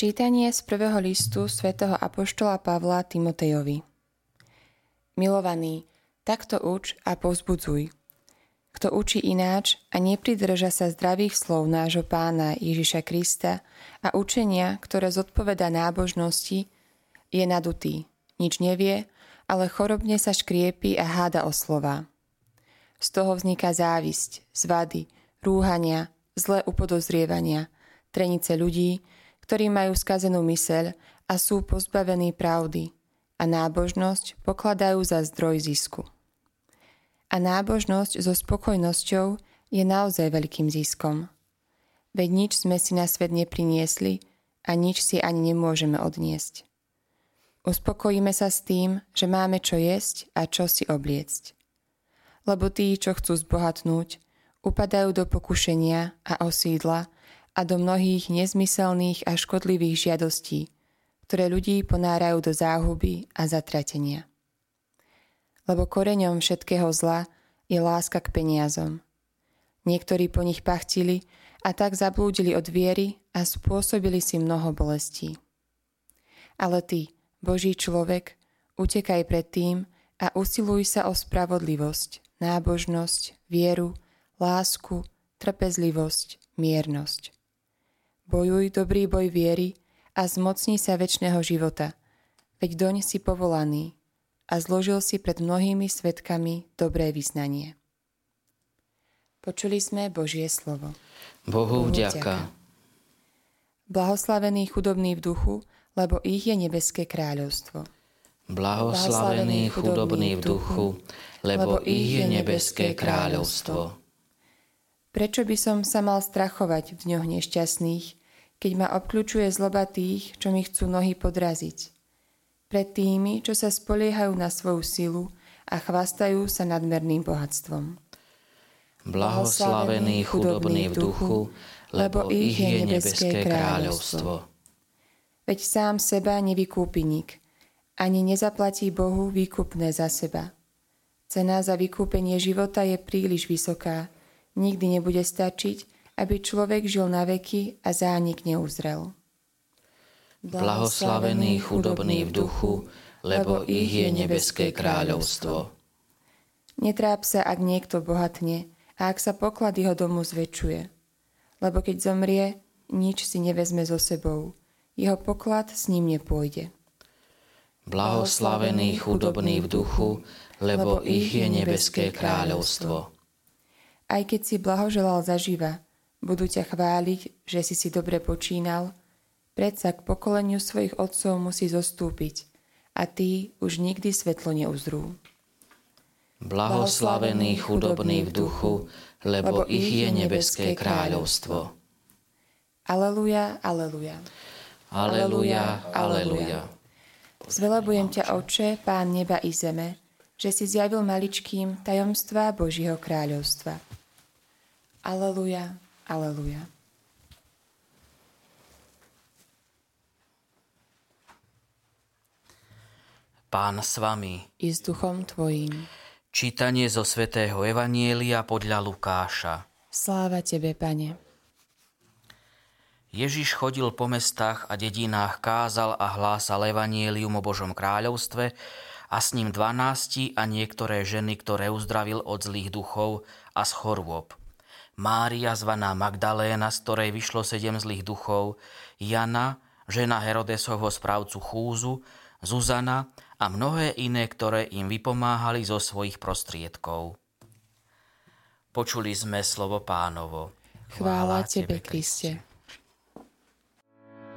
Čítanie z prvého listu svätého Apoštola Pavla Timotejovi Milovaný, takto uč a povzbudzuj. Kto učí ináč a nepridrža sa zdravých slov nášho pána Ježiša Krista a učenia, ktoré zodpoveda nábožnosti, je nadutý, nič nevie, ale chorobne sa škriepi a háda o slova. Z toho vzniká závisť, zvady, rúhania, zlé upodozrievania, trenice ľudí, ktorí majú skazenú myseľ a sú pozbavení pravdy a nábožnosť pokladajú za zdroj zisku. A nábožnosť so spokojnosťou je naozaj veľkým ziskom. Veď nič sme si na svet nepriniesli a nič si ani nemôžeme odniesť. Uspokojíme sa s tým, že máme čo jesť a čo si obliecť. Lebo tí, čo chcú zbohatnúť, upadajú do pokušenia a osídla, a do mnohých nezmyselných a škodlivých žiadostí, ktoré ľudí ponárajú do záhuby a zatratenia. Lebo koreňom všetkého zla je láska k peniazom. Niektorí po nich pachtili a tak zablúdili od viery a spôsobili si mnoho bolestí. Ale ty, Boží človek, utekaj pred tým a usiluj sa o spravodlivosť, nábožnosť, vieru, lásku, trpezlivosť, miernosť. Bojuj dobrý boj viery a zmocni sa väčšného života, veď doň si povolaný a zložil si pred mnohými svetkami dobré vyznanie. Počuli sme Božie slovo. Bohu vďaka. Blahoslavení chudobní v duchu, lebo ich je nebeské kráľovstvo. Blahoslavení chudobní v duchu, lebo ich je nebeské kráľovstvo. Prečo by som sa mal strachovať v dňoch nešťastných, keď ma obklúčuje zloba tých, čo mi chcú nohy podraziť. Pred tými, čo sa spoliehajú na svoju silu a chvastajú sa nadmerným bohatstvom. Blahoslavení chudobní v duchu, lebo ich je nebeské kráľovstvo. Veď sám seba nevykúpi nik, ani nezaplatí Bohu výkupné za seba. Cena za vykúpenie života je príliš vysoká, nikdy nebude stačiť, aby človek žil na veky a zánik neuzrel. Blahoslavení chudobní v duchu, lebo ich je nebeské kráľovstvo. Netráp sa, ak niekto bohatne a ak sa poklad jeho domu zväčšuje. Lebo keď zomrie, nič si nevezme so sebou. Jeho poklad s ním nepôjde. Blahoslavení chudobní v duchu, lebo ich je nebeské kráľovstvo. Aj keď si blahoželal zaživa, budú ťa chváliť, že si si dobre počínal, predsa k pokoleniu svojich otcov musí zostúpiť a tí už nikdy svetlo neuzrú. Blahoslavení chudobní v duchu, lebo ich je nebeské kráľovstvo. Aleluja, aleluja. Aleluja, aleluja. Zvelebujem ťa, Oče, Pán neba i zeme, že si zjavil maličkým tajomstva Božieho kráľovstva. Aleluja, Aleluja. Pán s vami. I s duchom tvojím. Čítanie zo svätého Evanielia podľa Lukáša. Sláva tebe, Pane. Ježiš chodil po mestách a dedinách, kázal a hlásal Evanielium o Božom kráľovstve a s ním dvanácti a niektoré ženy, ktoré uzdravil od zlých duchov a z chorôb. Mária zvaná Magdaléna, z ktorej vyšlo sedem zlých duchov, Jana, žena Herodesovho správcu Chúzu, Zuzana a mnohé iné, ktoré im vypomáhali zo svojich prostriedkov. Počuli sme slovo pánovo. Chvála, Chvála Tebe, Kriste.